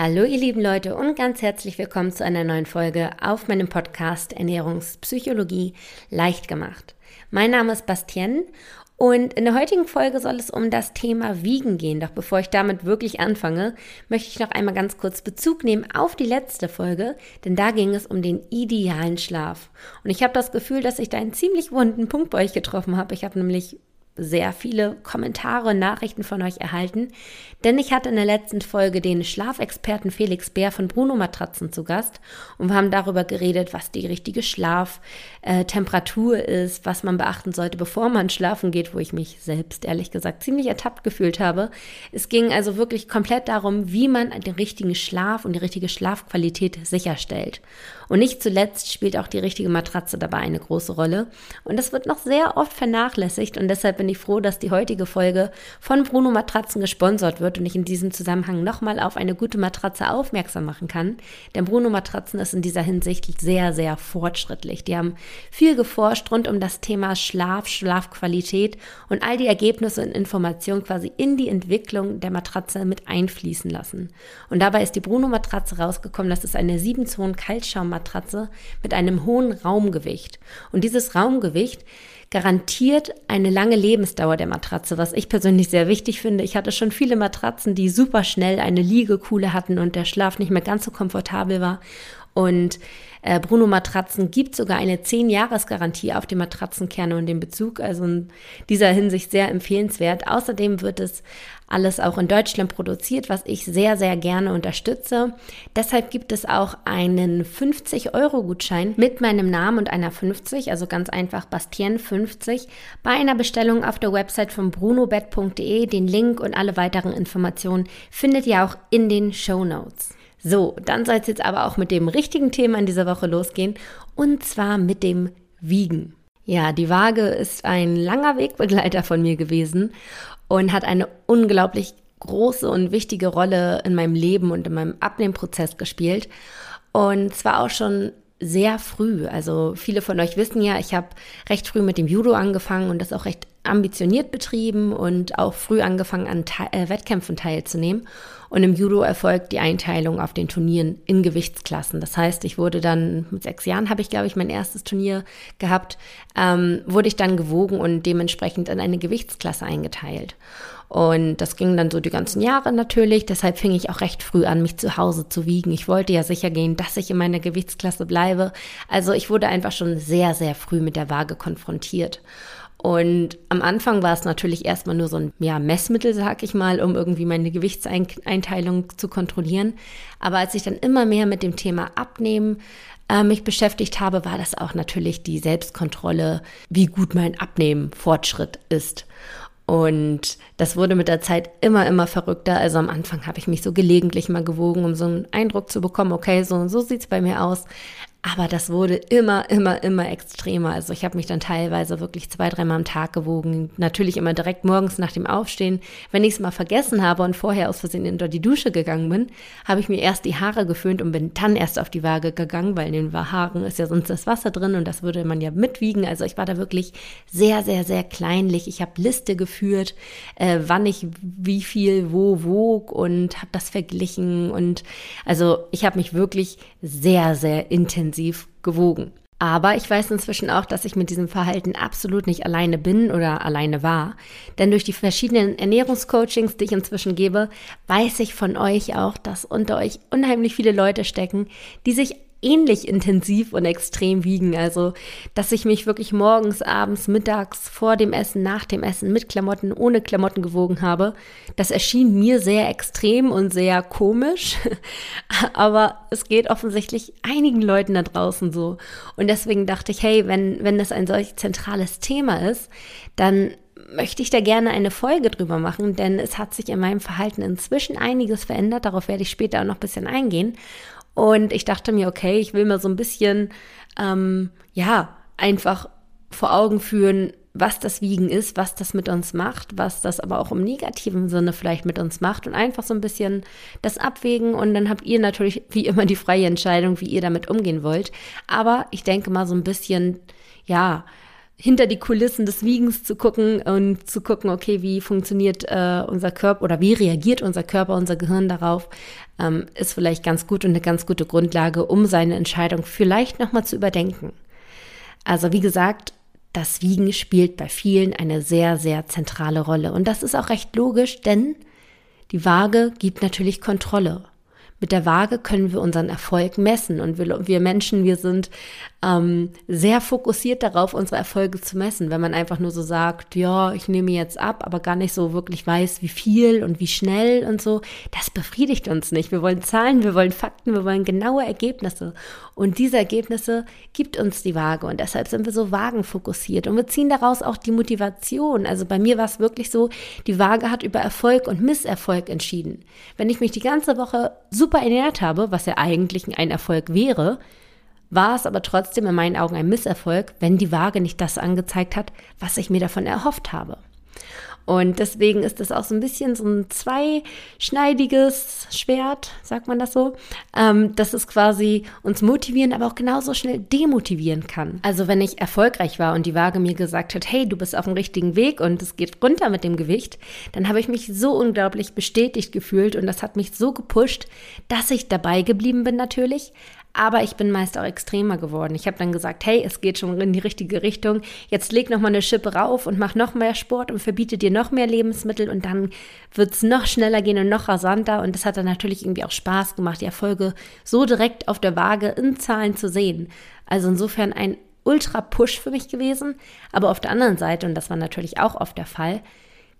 Hallo ihr lieben Leute und ganz herzlich willkommen zu einer neuen Folge auf meinem Podcast Ernährungspsychologie leicht gemacht. Mein Name ist Bastien und in der heutigen Folge soll es um das Thema Wiegen gehen. Doch bevor ich damit wirklich anfange, möchte ich noch einmal ganz kurz Bezug nehmen auf die letzte Folge, denn da ging es um den idealen Schlaf. Und ich habe das Gefühl, dass ich da einen ziemlich wunden Punkt bei euch getroffen habe. Ich habe nämlich sehr viele Kommentare und Nachrichten von euch erhalten, denn ich hatte in der letzten Folge den Schlafexperten Felix Bär von Bruno Matratzen zu Gast und wir haben darüber geredet, was die richtige Schlaftemperatur ist, was man beachten sollte, bevor man schlafen geht, wo ich mich selbst ehrlich gesagt ziemlich ertappt gefühlt habe. Es ging also wirklich komplett darum, wie man den richtigen Schlaf und die richtige Schlafqualität sicherstellt. Und nicht zuletzt spielt auch die richtige Matratze dabei eine große Rolle. Und das wird noch sehr oft vernachlässigt und deshalb bin ich froh, dass die heutige Folge von Bruno Matratzen gesponsert wird und ich in diesem Zusammenhang nochmal auf eine gute Matratze aufmerksam machen kann. Denn Bruno Matratzen ist in dieser Hinsicht sehr, sehr fortschrittlich. Die haben viel geforscht rund um das Thema Schlaf, Schlafqualität und all die Ergebnisse und Informationen quasi in die Entwicklung der Matratze mit einfließen lassen. Und dabei ist die Bruno Matratze rausgekommen, das ist eine 7-Zonen Kaltschaum Matratze mit einem hohen Raumgewicht. Und dieses Raumgewicht garantiert eine lange Lebensdauer der Matratze, was ich persönlich sehr wichtig finde. Ich hatte schon viele Matratzen, die super schnell eine Liegekuhle hatten und der Schlaf nicht mehr ganz so komfortabel war. Und äh, Bruno Matratzen gibt sogar eine 10-Jahres-Garantie auf die Matratzenkerne und den Bezug. Also in dieser Hinsicht sehr empfehlenswert. Außerdem wird es alles auch in Deutschland produziert, was ich sehr, sehr gerne unterstütze. Deshalb gibt es auch einen 50-Euro-Gutschein mit meinem Namen und einer 50, also ganz einfach Bastien 50, bei einer Bestellung auf der Website von brunobet.de. Den Link und alle weiteren Informationen findet ihr auch in den Show Notes. So, dann soll es jetzt aber auch mit dem richtigen Thema in dieser Woche losgehen und zwar mit dem Wiegen. Ja, die Waage ist ein langer Wegbegleiter von mir gewesen und hat eine unglaublich große und wichtige Rolle in meinem Leben und in meinem Abnehmprozess gespielt. Und zwar auch schon sehr früh. Also viele von euch wissen ja, ich habe recht früh mit dem Judo angefangen und das auch recht ambitioniert betrieben und auch früh angefangen an Te äh, Wettkämpfen teilzunehmen. Und im Judo erfolgt die Einteilung auf den Turnieren in Gewichtsklassen. Das heißt, ich wurde dann mit sechs Jahren habe ich, glaube ich, mein erstes Turnier gehabt, ähm, wurde ich dann gewogen und dementsprechend in eine Gewichtsklasse eingeteilt. Und das ging dann so die ganzen Jahre natürlich. Deshalb fing ich auch recht früh an, mich zu Hause zu wiegen. Ich wollte ja sicher gehen, dass ich in meiner Gewichtsklasse bleibe. Also ich wurde einfach schon sehr, sehr früh mit der Waage konfrontiert. Und am Anfang war es natürlich erstmal nur so ein ja, Messmittel, sag ich mal, um irgendwie meine Gewichtseinteilung zu kontrollieren. Aber als ich dann immer mehr mit dem Thema Abnehmen äh, mich beschäftigt habe, war das auch natürlich die Selbstkontrolle, wie gut mein Abnehmen-Fortschritt ist. Und das wurde mit der Zeit immer, immer verrückter. Also am Anfang habe ich mich so gelegentlich mal gewogen, um so einen Eindruck zu bekommen, okay, so und so sieht's bei mir aus. Aber das wurde immer, immer, immer extremer. Also ich habe mich dann teilweise wirklich zwei, dreimal am Tag gewogen. Natürlich immer direkt morgens nach dem Aufstehen. Wenn ich es mal vergessen habe und vorher aus Versehen unter die Dusche gegangen bin, habe ich mir erst die Haare geföhnt und bin dann erst auf die Waage gegangen, weil in den Haaren ist ja sonst das Wasser drin und das würde man ja mitwiegen. Also ich war da wirklich sehr, sehr, sehr kleinlich. Ich habe Liste geführt, äh, wann ich wie viel wo wog und habe das verglichen. Und also ich habe mich wirklich sehr, sehr intensiv intensiv gewogen. Aber ich weiß inzwischen auch, dass ich mit diesem Verhalten absolut nicht alleine bin oder alleine war. Denn durch die verschiedenen Ernährungscoachings, die ich inzwischen gebe, weiß ich von euch auch, dass unter euch unheimlich viele Leute stecken, die sich ähnlich intensiv und extrem wiegen. Also, dass ich mich wirklich morgens, abends, mittags, vor dem Essen, nach dem Essen, mit Klamotten, ohne Klamotten gewogen habe, das erschien mir sehr extrem und sehr komisch. Aber es geht offensichtlich einigen Leuten da draußen so. Und deswegen dachte ich, hey, wenn, wenn das ein solch zentrales Thema ist, dann möchte ich da gerne eine Folge drüber machen, denn es hat sich in meinem Verhalten inzwischen einiges verändert. Darauf werde ich später auch noch ein bisschen eingehen. Und ich dachte mir, okay, ich will mir so ein bisschen, ähm, ja, einfach vor Augen führen, was das Wiegen ist, was das mit uns macht, was das aber auch im negativen Sinne vielleicht mit uns macht und einfach so ein bisschen das abwägen und dann habt ihr natürlich wie immer die freie Entscheidung, wie ihr damit umgehen wollt. Aber ich denke mal so ein bisschen, ja, hinter die Kulissen des Wiegens zu gucken und zu gucken, okay, wie funktioniert äh, unser Körper oder wie reagiert unser Körper, unser Gehirn darauf, ähm, ist vielleicht ganz gut und eine ganz gute Grundlage, um seine Entscheidung vielleicht nochmal zu überdenken. Also wie gesagt, das Wiegen spielt bei vielen eine sehr, sehr zentrale Rolle. Und das ist auch recht logisch, denn die Waage gibt natürlich Kontrolle. Mit der Waage können wir unseren Erfolg messen und wir, wir Menschen, wir sind ähm, sehr fokussiert darauf, unsere Erfolge zu messen. Wenn man einfach nur so sagt, ja, ich nehme jetzt ab, aber gar nicht so wirklich weiß, wie viel und wie schnell und so, das befriedigt uns nicht. Wir wollen Zahlen, wir wollen Fakten, wir wollen genaue Ergebnisse. Und diese Ergebnisse gibt uns die Waage und deshalb sind wir so wagenfokussiert und wir ziehen daraus auch die Motivation. Also bei mir war es wirklich so, die Waage hat über Erfolg und Misserfolg entschieden. Wenn ich mich die ganze Woche super ernährt habe, was ja eigentlich ein Erfolg wäre, war es aber trotzdem in meinen Augen ein Misserfolg, wenn die Waage nicht das angezeigt hat, was ich mir davon erhofft habe. Und deswegen ist das auch so ein bisschen so ein zweischneidiges Schwert, sagt man das so, ähm, dass es quasi uns motivieren, aber auch genauso schnell demotivieren kann. Also wenn ich erfolgreich war und die Waage mir gesagt hat, hey, du bist auf dem richtigen Weg und es geht runter mit dem Gewicht, dann habe ich mich so unglaublich bestätigt gefühlt und das hat mich so gepusht, dass ich dabei geblieben bin natürlich, aber ich bin meist auch extremer geworden. Ich habe dann gesagt, hey, es geht schon in die richtige Richtung. Jetzt leg noch mal eine Schippe rauf und mach noch mehr Sport und verbiete dir noch mehr Lebensmittel und dann wird es noch schneller gehen und noch rasanter. Und das hat dann natürlich irgendwie auch Spaß gemacht, die Erfolge so direkt auf der Waage in Zahlen zu sehen. Also insofern ein Ultra-Push für mich gewesen. Aber auf der anderen Seite, und das war natürlich auch oft der Fall,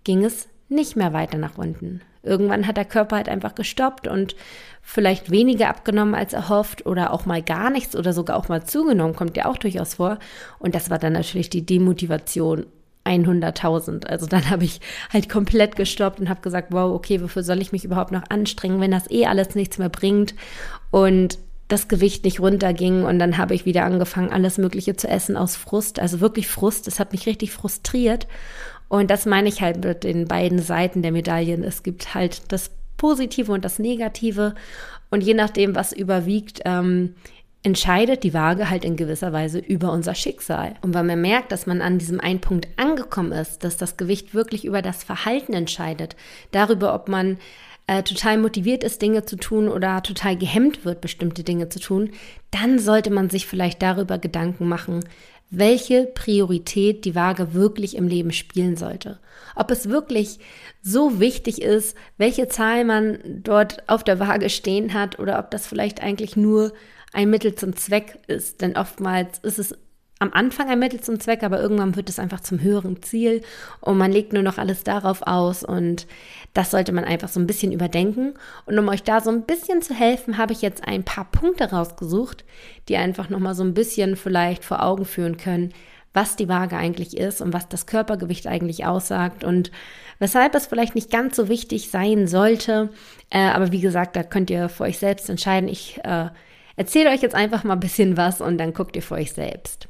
ging es nicht mehr weiter nach unten. Irgendwann hat der Körper halt einfach gestoppt und vielleicht weniger abgenommen als erhofft oder auch mal gar nichts oder sogar auch mal zugenommen, kommt ja auch durchaus vor. Und das war dann natürlich die Demotivation 100.000. Also dann habe ich halt komplett gestoppt und habe gesagt, wow, okay, wofür soll ich mich überhaupt noch anstrengen, wenn das eh alles nichts mehr bringt und das Gewicht nicht runterging und dann habe ich wieder angefangen, alles Mögliche zu essen aus Frust, also wirklich Frust. Das hat mich richtig frustriert und das meine ich halt mit den beiden Seiten der Medaillen. Es gibt halt das Positive und das Negative. Und je nachdem, was überwiegt, ähm, entscheidet die Waage halt in gewisser Weise über unser Schicksal. Und wenn man merkt, dass man an diesem einen Punkt angekommen ist, dass das Gewicht wirklich über das Verhalten entscheidet, darüber, ob man äh, total motiviert ist, Dinge zu tun oder total gehemmt wird, bestimmte Dinge zu tun, dann sollte man sich vielleicht darüber Gedanken machen, welche Priorität die Waage wirklich im Leben spielen sollte. Ob es wirklich so wichtig ist, welche Zahl man dort auf der Waage stehen hat oder ob das vielleicht eigentlich nur ein Mittel zum Zweck ist. Denn oftmals ist es am Anfang ein Mittel zum Zweck, aber irgendwann wird es einfach zum höheren Ziel und man legt nur noch alles darauf aus und das sollte man einfach so ein bisschen überdenken. Und um euch da so ein bisschen zu helfen, habe ich jetzt ein paar Punkte rausgesucht, die einfach nochmal so ein bisschen vielleicht vor Augen führen können, was die Waage eigentlich ist und was das Körpergewicht eigentlich aussagt und weshalb es vielleicht nicht ganz so wichtig sein sollte. Äh, aber wie gesagt, da könnt ihr für euch selbst entscheiden. Ich äh, erzähle euch jetzt einfach mal ein bisschen was und dann guckt ihr für euch selbst.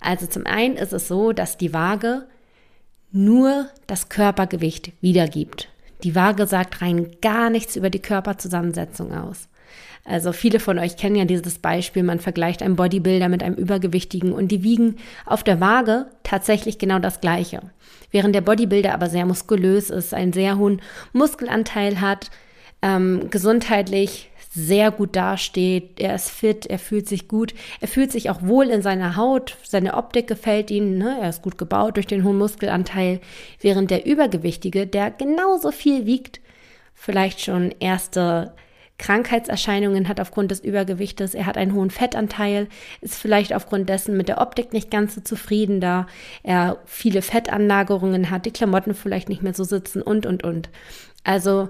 Also zum einen ist es so, dass die Waage nur das Körpergewicht wiedergibt. Die Waage sagt rein gar nichts über die Körperzusammensetzung aus. Also viele von euch kennen ja dieses Beispiel, man vergleicht einen Bodybuilder mit einem Übergewichtigen und die wiegen auf der Waage tatsächlich genau das gleiche. Während der Bodybuilder aber sehr muskulös ist, einen sehr hohen Muskelanteil hat, ähm, gesundheitlich sehr gut dasteht, er ist fit, er fühlt sich gut, er fühlt sich auch wohl in seiner Haut, seine Optik gefällt ihm, ne? er ist gut gebaut durch den hohen Muskelanteil, während der Übergewichtige, der genauso viel wiegt, vielleicht schon erste Krankheitserscheinungen hat aufgrund des Übergewichtes, er hat einen hohen Fettanteil, ist vielleicht aufgrund dessen mit der Optik nicht ganz so zufrieden, da er viele Fettanlagerungen hat, die Klamotten vielleicht nicht mehr so sitzen und, und, und. Also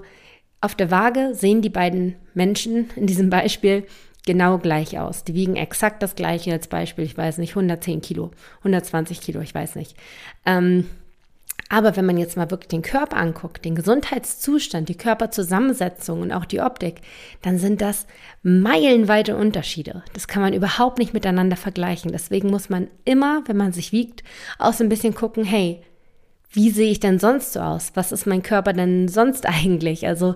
auf der Waage sehen die beiden Menschen in diesem Beispiel genau gleich aus. Die wiegen exakt das gleiche als Beispiel, ich weiß nicht, 110 Kilo, 120 Kilo, ich weiß nicht. Ähm, aber wenn man jetzt mal wirklich den Körper anguckt, den Gesundheitszustand, die Körperzusammensetzung und auch die Optik, dann sind das meilenweite Unterschiede. Das kann man überhaupt nicht miteinander vergleichen. Deswegen muss man immer, wenn man sich wiegt, auch so ein bisschen gucken, hey, wie sehe ich denn sonst so aus? Was ist mein Körper denn sonst eigentlich? Also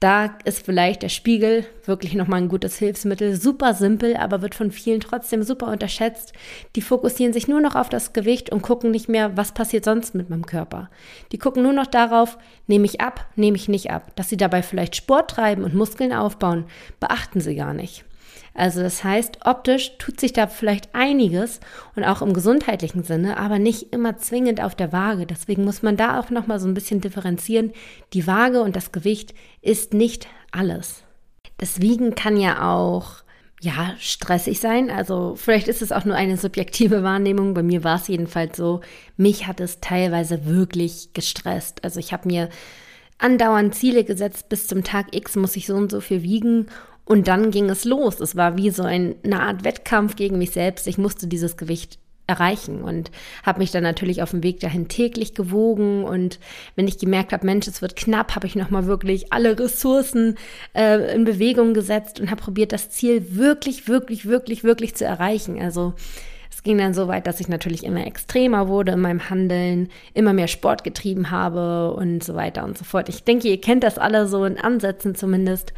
da ist vielleicht der Spiegel wirklich nochmal ein gutes Hilfsmittel. Super simpel, aber wird von vielen trotzdem super unterschätzt. Die fokussieren sich nur noch auf das Gewicht und gucken nicht mehr, was passiert sonst mit meinem Körper. Die gucken nur noch darauf, nehme ich ab, nehme ich nicht ab. Dass sie dabei vielleicht Sport treiben und Muskeln aufbauen, beachten sie gar nicht. Also das heißt, optisch tut sich da vielleicht einiges und auch im gesundheitlichen Sinne, aber nicht immer zwingend auf der Waage. Deswegen muss man da auch noch mal so ein bisschen differenzieren. Die Waage und das Gewicht ist nicht alles. Das Wiegen kann ja auch ja, stressig sein. Also vielleicht ist es auch nur eine subjektive Wahrnehmung. Bei mir war es jedenfalls so. Mich hat es teilweise wirklich gestresst. Also ich habe mir andauernd Ziele gesetzt. Bis zum Tag X muss ich so und so viel wiegen. Und dann ging es los. Es war wie so ein, eine Art Wettkampf gegen mich selbst. Ich musste dieses Gewicht erreichen und habe mich dann natürlich auf dem Weg dahin täglich gewogen und wenn ich gemerkt habe, Mensch, es wird knapp, habe ich noch mal wirklich alle Ressourcen äh, in Bewegung gesetzt und habe probiert, das Ziel wirklich, wirklich, wirklich, wirklich zu erreichen. Also es ging dann so weit, dass ich natürlich immer extremer wurde in meinem Handeln, immer mehr Sport getrieben habe und so weiter und so fort. Ich denke, ihr kennt das alle so in Ansätzen zumindest.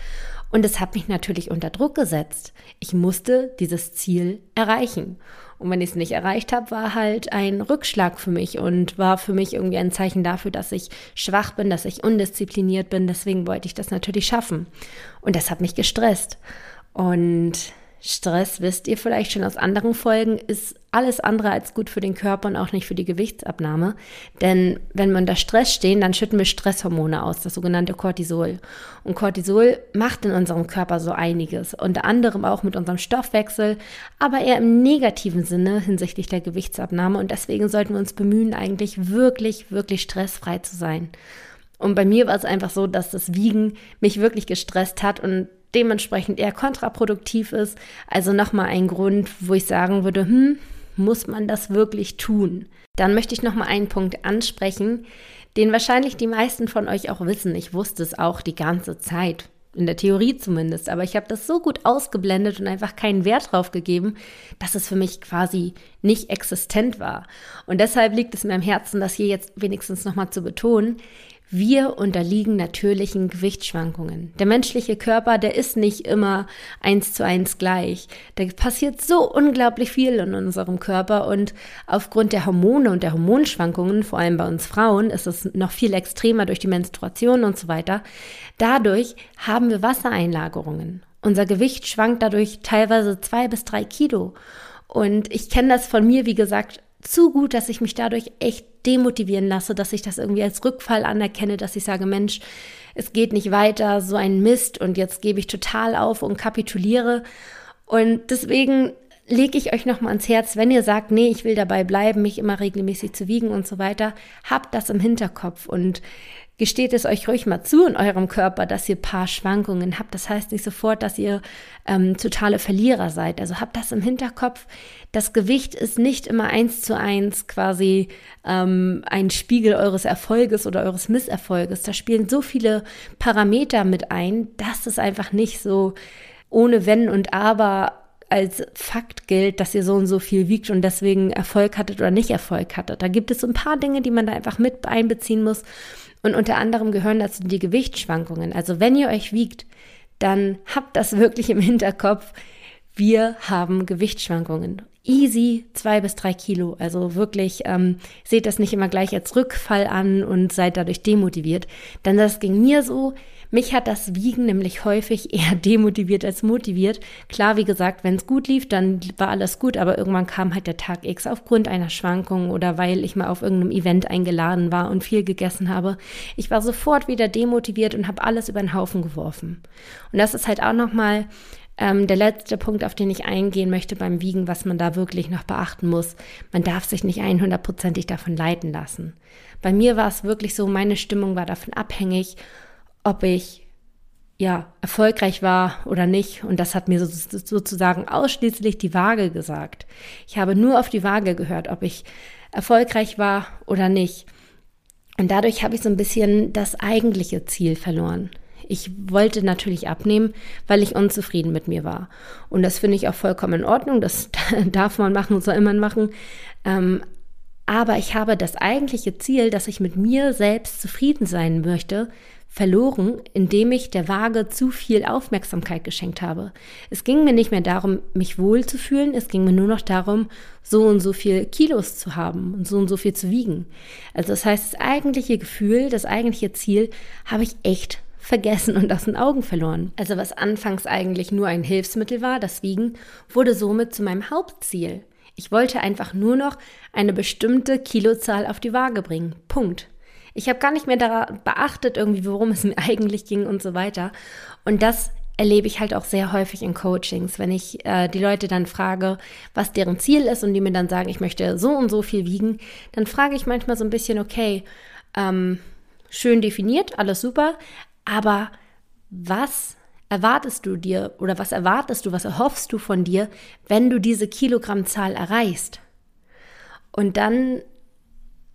Und es hat mich natürlich unter Druck gesetzt. Ich musste dieses Ziel erreichen. Und wenn ich es nicht erreicht habe, war halt ein Rückschlag für mich und war für mich irgendwie ein Zeichen dafür, dass ich schwach bin, dass ich undiszipliniert bin. Deswegen wollte ich das natürlich schaffen. Und das hat mich gestresst. Und Stress, wisst ihr vielleicht schon aus anderen Folgen, ist alles andere als gut für den Körper und auch nicht für die Gewichtsabnahme. Denn wenn wir unter Stress stehen, dann schütten wir Stresshormone aus, das sogenannte Cortisol. Und Cortisol macht in unserem Körper so einiges, unter anderem auch mit unserem Stoffwechsel, aber eher im negativen Sinne hinsichtlich der Gewichtsabnahme. Und deswegen sollten wir uns bemühen, eigentlich wirklich, wirklich stressfrei zu sein. Und bei mir war es einfach so, dass das Wiegen mich wirklich gestresst hat und dementsprechend eher kontraproduktiv ist. Also nochmal ein Grund, wo ich sagen würde, hm, muss man das wirklich tun? Dann möchte ich nochmal einen Punkt ansprechen, den wahrscheinlich die meisten von euch auch wissen. Ich wusste es auch die ganze Zeit. In der Theorie zumindest. Aber ich habe das so gut ausgeblendet und einfach keinen Wert drauf gegeben, dass es für mich quasi nicht existent war. Und deshalb liegt es mir am Herzen, das hier jetzt wenigstens nochmal zu betonen. Wir unterliegen natürlichen Gewichtsschwankungen. Der menschliche Körper, der ist nicht immer eins zu eins gleich. Da passiert so unglaublich viel in unserem Körper und aufgrund der Hormone und der Hormonschwankungen, vor allem bei uns Frauen, ist es noch viel extremer durch die Menstruation und so weiter. Dadurch haben wir Wassereinlagerungen. Unser Gewicht schwankt dadurch teilweise zwei bis drei Kilo. Und ich kenne das von mir, wie gesagt, zu gut, dass ich mich dadurch echt demotivieren lasse, dass ich das irgendwie als Rückfall anerkenne, dass ich sage, Mensch, es geht nicht weiter, so ein Mist und jetzt gebe ich total auf und kapituliere. Und deswegen lege ich euch nochmal ans Herz, wenn ihr sagt, nee, ich will dabei bleiben, mich immer regelmäßig zu wiegen und so weiter, habt das im Hinterkopf und gesteht es euch ruhig mal zu in eurem Körper, dass ihr paar Schwankungen habt. Das heißt nicht sofort, dass ihr ähm, totale Verlierer seid. Also habt das im Hinterkopf. Das Gewicht ist nicht immer eins zu eins quasi ähm, ein Spiegel eures Erfolges oder eures Misserfolges. Da spielen so viele Parameter mit ein, dass es einfach nicht so ohne Wenn und Aber als Fakt gilt, dass ihr so und so viel wiegt und deswegen Erfolg hattet oder nicht Erfolg hattet. Da gibt es so ein paar Dinge, die man da einfach mit einbeziehen muss. Und unter anderem gehören dazu die Gewichtsschwankungen. Also wenn ihr euch wiegt, dann habt das wirklich im Hinterkopf. Wir haben Gewichtsschwankungen. Easy zwei bis drei Kilo. Also wirklich, ähm, seht das nicht immer gleich als Rückfall an und seid dadurch demotiviert. Denn das ging mir so. Mich hat das Wiegen nämlich häufig eher demotiviert als motiviert. Klar, wie gesagt, wenn es gut lief, dann war alles gut, aber irgendwann kam halt der Tag X aufgrund einer Schwankung oder weil ich mal auf irgendeinem Event eingeladen war und viel gegessen habe. Ich war sofort wieder demotiviert und habe alles über den Haufen geworfen. Und das ist halt auch nochmal ähm, der letzte Punkt, auf den ich eingehen möchte beim Wiegen, was man da wirklich noch beachten muss. Man darf sich nicht 100%ig davon leiten lassen. Bei mir war es wirklich so, meine Stimmung war davon abhängig, ob ich ja erfolgreich war oder nicht. Und das hat mir sozusagen ausschließlich die Waage gesagt. Ich habe nur auf die Waage gehört, ob ich erfolgreich war oder nicht. Und dadurch habe ich so ein bisschen das eigentliche Ziel verloren. Ich wollte natürlich abnehmen, weil ich unzufrieden mit mir war. Und das finde ich auch vollkommen in Ordnung. Das darf man machen, soll man machen. Ähm, aber ich habe das eigentliche Ziel, dass ich mit mir selbst zufrieden sein möchte, verloren, indem ich der Waage zu viel Aufmerksamkeit geschenkt habe. Es ging mir nicht mehr darum, mich wohl zu fühlen, es ging mir nur noch darum, so und so viel Kilos zu haben und so und so viel zu wiegen. Also das heißt, das eigentliche Gefühl, das eigentliche Ziel habe ich echt vergessen und aus den Augen verloren. Also was anfangs eigentlich nur ein Hilfsmittel war, das Wiegen, wurde somit zu meinem Hauptziel. Ich wollte einfach nur noch eine bestimmte Kilozahl auf die Waage bringen. Punkt. Ich habe gar nicht mehr da beachtet, irgendwie, worum es mir eigentlich ging und so weiter. Und das erlebe ich halt auch sehr häufig in Coachings, wenn ich äh, die Leute dann frage, was deren Ziel ist und die mir dann sagen, ich möchte so und so viel wiegen, dann frage ich manchmal so ein bisschen, okay, ähm, schön definiert, alles super, aber was erwartest du dir oder was erwartest du, was erhoffst du von dir, wenn du diese Kilogrammzahl erreichst? Und dann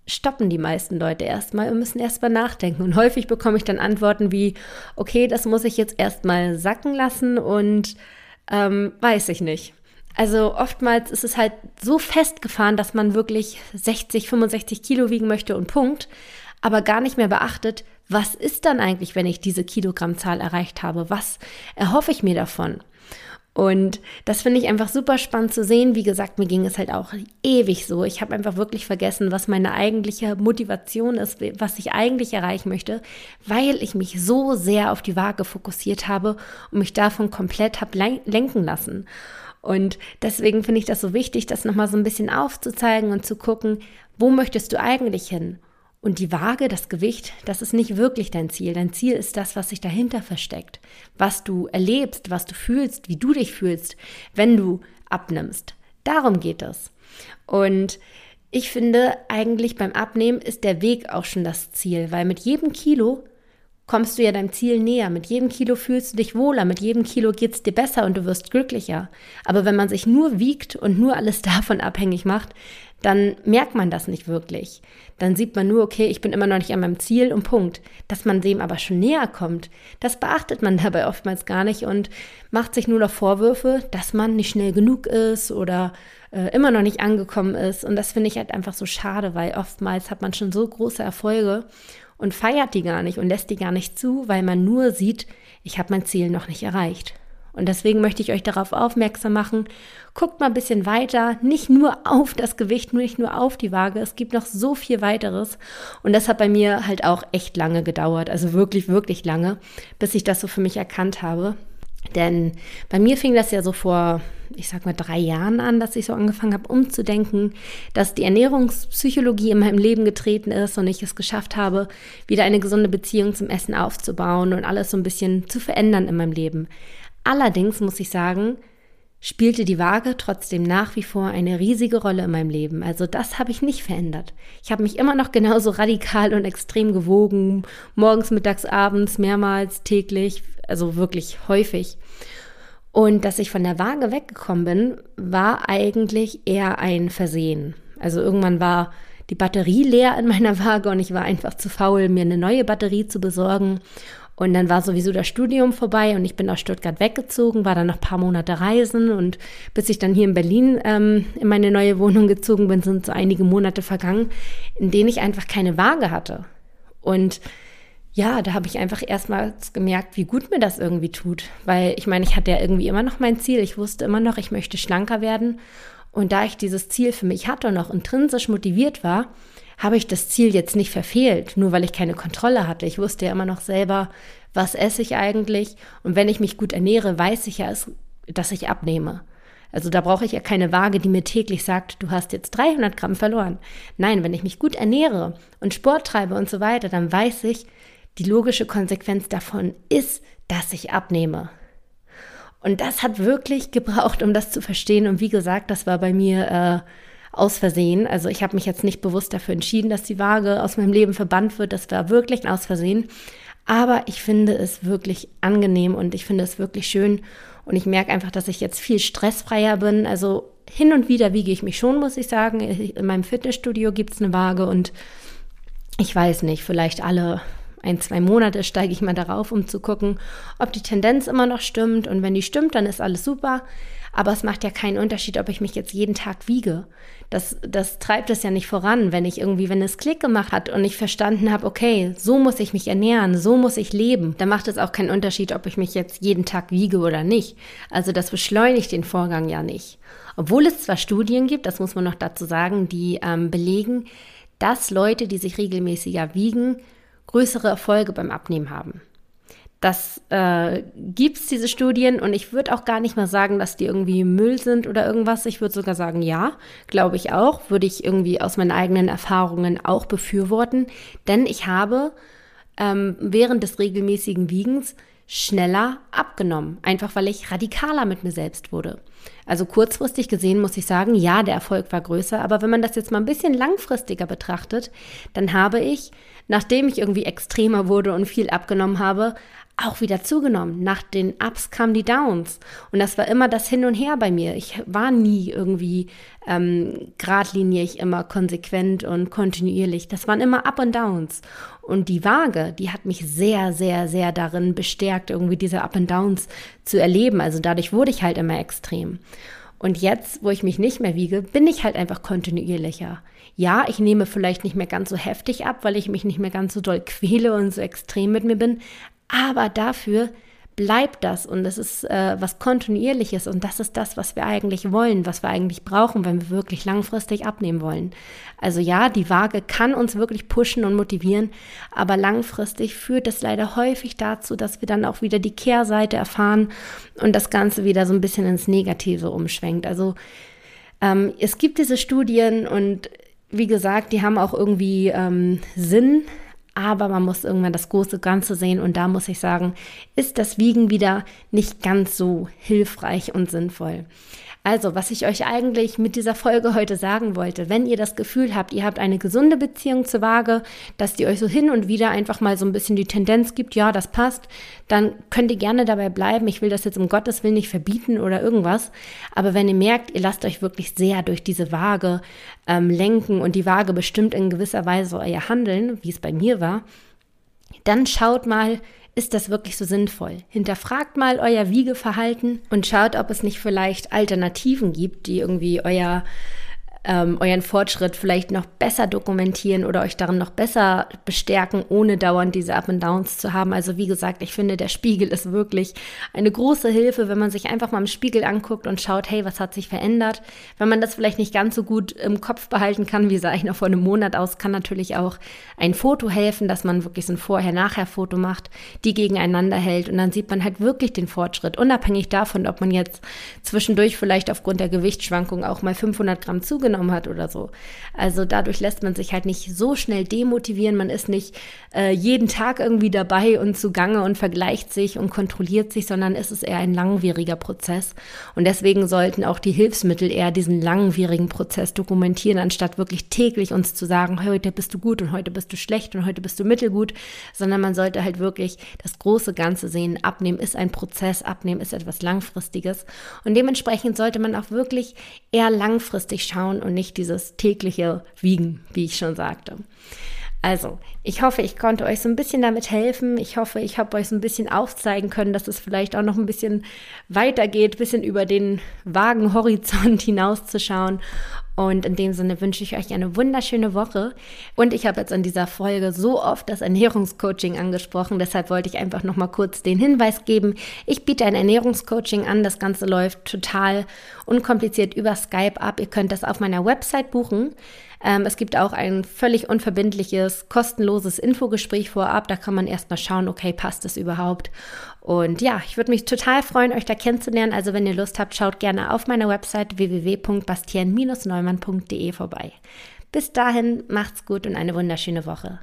stoppen die meisten Leute erstmal und müssen erstmal nachdenken. Und häufig bekomme ich dann Antworten wie, okay, das muss ich jetzt erstmal sacken lassen und ähm, weiß ich nicht. Also oftmals ist es halt so festgefahren, dass man wirklich 60, 65 Kilo wiegen möchte und Punkt, aber gar nicht mehr beachtet, was ist dann eigentlich, wenn ich diese Kilogrammzahl erreicht habe? Was erhoffe ich mir davon? Und das finde ich einfach super spannend zu sehen. Wie gesagt, mir ging es halt auch ewig so. Ich habe einfach wirklich vergessen, was meine eigentliche Motivation ist, was ich eigentlich erreichen möchte, weil ich mich so sehr auf die Waage fokussiert habe und mich davon komplett habe lenken lassen. Und deswegen finde ich das so wichtig, das nochmal so ein bisschen aufzuzeigen und zu gucken, wo möchtest du eigentlich hin? Und die Waage, das Gewicht, das ist nicht wirklich dein Ziel. Dein Ziel ist das, was sich dahinter versteckt. Was du erlebst, was du fühlst, wie du dich fühlst, wenn du abnimmst. Darum geht es. Und ich finde, eigentlich beim Abnehmen ist der Weg auch schon das Ziel, weil mit jedem Kilo kommst du ja deinem Ziel näher. Mit jedem Kilo fühlst du dich wohler, mit jedem Kilo geht es dir besser und du wirst glücklicher. Aber wenn man sich nur wiegt und nur alles davon abhängig macht, dann merkt man das nicht wirklich. Dann sieht man nur, okay, ich bin immer noch nicht an meinem Ziel und Punkt. Dass man dem aber schon näher kommt, das beachtet man dabei oftmals gar nicht und macht sich nur noch Vorwürfe, dass man nicht schnell genug ist oder äh, immer noch nicht angekommen ist. Und das finde ich halt einfach so schade, weil oftmals hat man schon so große Erfolge und feiert die gar nicht und lässt die gar nicht zu, weil man nur sieht, ich habe mein Ziel noch nicht erreicht. Und deswegen möchte ich euch darauf aufmerksam machen, guckt mal ein bisschen weiter, nicht nur auf das Gewicht, nicht nur auf die Waage, es gibt noch so viel weiteres. Und das hat bei mir halt auch echt lange gedauert, also wirklich, wirklich lange, bis ich das so für mich erkannt habe. Denn bei mir fing das ja so vor, ich sag mal, drei Jahren an, dass ich so angefangen habe, umzudenken, dass die Ernährungspsychologie in meinem Leben getreten ist und ich es geschafft habe, wieder eine gesunde Beziehung zum Essen aufzubauen und alles so ein bisschen zu verändern in meinem Leben. Allerdings muss ich sagen, spielte die Waage trotzdem nach wie vor eine riesige Rolle in meinem Leben. Also das habe ich nicht verändert. Ich habe mich immer noch genauso radikal und extrem gewogen, morgens, mittags, abends, mehrmals, täglich, also wirklich häufig. Und dass ich von der Waage weggekommen bin, war eigentlich eher ein Versehen. Also irgendwann war die Batterie leer in meiner Waage und ich war einfach zu faul, mir eine neue Batterie zu besorgen. Und dann war sowieso das Studium vorbei und ich bin aus Stuttgart weggezogen, war dann noch ein paar Monate reisen und bis ich dann hier in Berlin ähm, in meine neue Wohnung gezogen bin, sind so einige Monate vergangen, in denen ich einfach keine Waage hatte. Und ja, da habe ich einfach erstmals gemerkt, wie gut mir das irgendwie tut. Weil ich meine, ich hatte ja irgendwie immer noch mein Ziel. Ich wusste immer noch, ich möchte schlanker werden. Und da ich dieses Ziel für mich hatte und noch intrinsisch motiviert war, habe ich das Ziel jetzt nicht verfehlt, nur weil ich keine Kontrolle hatte. Ich wusste ja immer noch selber, was esse ich eigentlich. Und wenn ich mich gut ernähre, weiß ich ja, dass ich abnehme. Also da brauche ich ja keine Waage, die mir täglich sagt, du hast jetzt 300 Gramm verloren. Nein, wenn ich mich gut ernähre und Sport treibe und so weiter, dann weiß ich, die logische Konsequenz davon ist, dass ich abnehme. Und das hat wirklich gebraucht, um das zu verstehen. Und wie gesagt, das war bei mir äh, aus Versehen. Also ich habe mich jetzt nicht bewusst dafür entschieden, dass die Waage aus meinem Leben verbannt wird. Das war wirklich aus Versehen. Aber ich finde es wirklich angenehm und ich finde es wirklich schön. Und ich merke einfach, dass ich jetzt viel stressfreier bin. Also hin und wieder wiege ich mich schon, muss ich sagen. In meinem Fitnessstudio gibt es eine Waage und ich weiß nicht, vielleicht alle ein, zwei Monate steige ich mal darauf, um zu gucken, ob die Tendenz immer noch stimmt. Und wenn die stimmt, dann ist alles super. Aber es macht ja keinen Unterschied, ob ich mich jetzt jeden Tag wiege. Das, das treibt es ja nicht voran, wenn ich irgendwie, wenn es Klick gemacht hat und ich verstanden habe, okay, so muss ich mich ernähren, so muss ich leben, dann macht es auch keinen Unterschied, ob ich mich jetzt jeden Tag wiege oder nicht. Also das beschleunigt den Vorgang ja nicht. Obwohl es zwar Studien gibt, das muss man noch dazu sagen, die ähm, belegen, dass Leute, die sich regelmäßiger wiegen, größere Erfolge beim Abnehmen haben. Das äh, gibt es, diese Studien, und ich würde auch gar nicht mal sagen, dass die irgendwie Müll sind oder irgendwas. Ich würde sogar sagen, ja, glaube ich auch, würde ich irgendwie aus meinen eigenen Erfahrungen auch befürworten. Denn ich habe ähm, während des regelmäßigen Wiegens schneller abgenommen, einfach weil ich radikaler mit mir selbst wurde. Also kurzfristig gesehen muss ich sagen, ja, der Erfolg war größer, aber wenn man das jetzt mal ein bisschen langfristiger betrachtet, dann habe ich, nachdem ich irgendwie extremer wurde und viel abgenommen habe, auch wieder zugenommen. Nach den Ups kamen die Downs. Und das war immer das Hin und Her bei mir. Ich war nie irgendwie ähm, geradlinig, immer konsequent und kontinuierlich. Das waren immer Up und Downs. Und die Waage, die hat mich sehr, sehr, sehr darin bestärkt, irgendwie diese Up und Downs zu erleben. Also dadurch wurde ich halt immer extrem. Und jetzt, wo ich mich nicht mehr wiege, bin ich halt einfach kontinuierlicher. Ja, ich nehme vielleicht nicht mehr ganz so heftig ab, weil ich mich nicht mehr ganz so doll quäle und so extrem mit mir bin, aber dafür bleibt das und es ist äh, was Kontinuierliches und das ist das, was wir eigentlich wollen, was wir eigentlich brauchen, wenn wir wirklich langfristig abnehmen wollen. Also ja, die Waage kann uns wirklich pushen und motivieren, aber langfristig führt es leider häufig dazu, dass wir dann auch wieder die Kehrseite erfahren und das Ganze wieder so ein bisschen ins Negative umschwenkt. Also ähm, es gibt diese Studien und wie gesagt, die haben auch irgendwie ähm, Sinn aber man muss irgendwann das große Ganze sehen und da muss ich sagen, ist das Wiegen wieder nicht ganz so hilfreich und sinnvoll. Also, was ich euch eigentlich mit dieser Folge heute sagen wollte, wenn ihr das Gefühl habt, ihr habt eine gesunde Beziehung zur Waage, dass die euch so hin und wieder einfach mal so ein bisschen die Tendenz gibt, ja, das passt, dann könnt ihr gerne dabei bleiben. Ich will das jetzt um Gottes Willen nicht verbieten oder irgendwas. Aber wenn ihr merkt, ihr lasst euch wirklich sehr durch diese Waage ähm, lenken und die Waage bestimmt in gewisser Weise euer Handeln, wie es bei mir war, dann schaut mal, ist das wirklich so sinnvoll? Hinterfragt mal euer Wiegeverhalten und schaut, ob es nicht vielleicht Alternativen gibt, die irgendwie euer ähm, euren Fortschritt vielleicht noch besser dokumentieren oder euch darin noch besser bestärken, ohne dauernd diese Up and Downs zu haben. Also wie gesagt, ich finde, der Spiegel ist wirklich eine große Hilfe, wenn man sich einfach mal im Spiegel anguckt und schaut, hey, was hat sich verändert? Wenn man das vielleicht nicht ganz so gut im Kopf behalten kann, wie sah ich noch vor einem Monat aus, kann natürlich auch ein Foto helfen, dass man wirklich so ein Vorher-Nachher-Foto macht, die gegeneinander hält und dann sieht man halt wirklich den Fortschritt, unabhängig davon, ob man jetzt zwischendurch vielleicht aufgrund der Gewichtsschwankung auch mal 500 Gramm zugenommen zugenommen hat oder so. Also dadurch lässt man sich halt nicht so schnell demotivieren. Man ist nicht äh, jeden Tag irgendwie dabei und zugange und vergleicht sich und kontrolliert sich, sondern es ist eher ein langwieriger Prozess. Und deswegen sollten auch die Hilfsmittel eher diesen langwierigen Prozess dokumentieren, anstatt wirklich täglich uns zu sagen, heute bist du gut und heute bist du schlecht und heute bist du mittelgut, sondern man sollte halt wirklich das große Ganze sehen. Abnehmen ist ein Prozess, Abnehmen ist etwas Langfristiges. Und dementsprechend sollte man auch wirklich eher langfristig schauen und nicht dieses tägliche Wiegen, wie ich schon sagte. Also, ich hoffe, ich konnte euch so ein bisschen damit helfen. Ich hoffe, ich habe euch so ein bisschen aufzeigen können, dass es vielleicht auch noch ein bisschen weitergeht, bisschen über den vagen Horizont hinauszuschauen. Und in dem Sinne wünsche ich euch eine wunderschöne Woche. Und ich habe jetzt in dieser Folge so oft das Ernährungscoaching angesprochen. Deshalb wollte ich einfach noch mal kurz den Hinweis geben. Ich biete ein Ernährungscoaching an. Das Ganze läuft total unkompliziert über Skype ab. Ihr könnt das auf meiner Website buchen. Ähm, es gibt auch ein völlig unverbindliches, kostenloses Infogespräch vorab. Da kann man erstmal schauen, okay, passt es überhaupt? Und ja, ich würde mich total freuen, euch da kennenzulernen. Also wenn ihr Lust habt, schaut gerne auf meiner Website www.bastien-neumann.de vorbei. Bis dahin, macht's gut und eine wunderschöne Woche.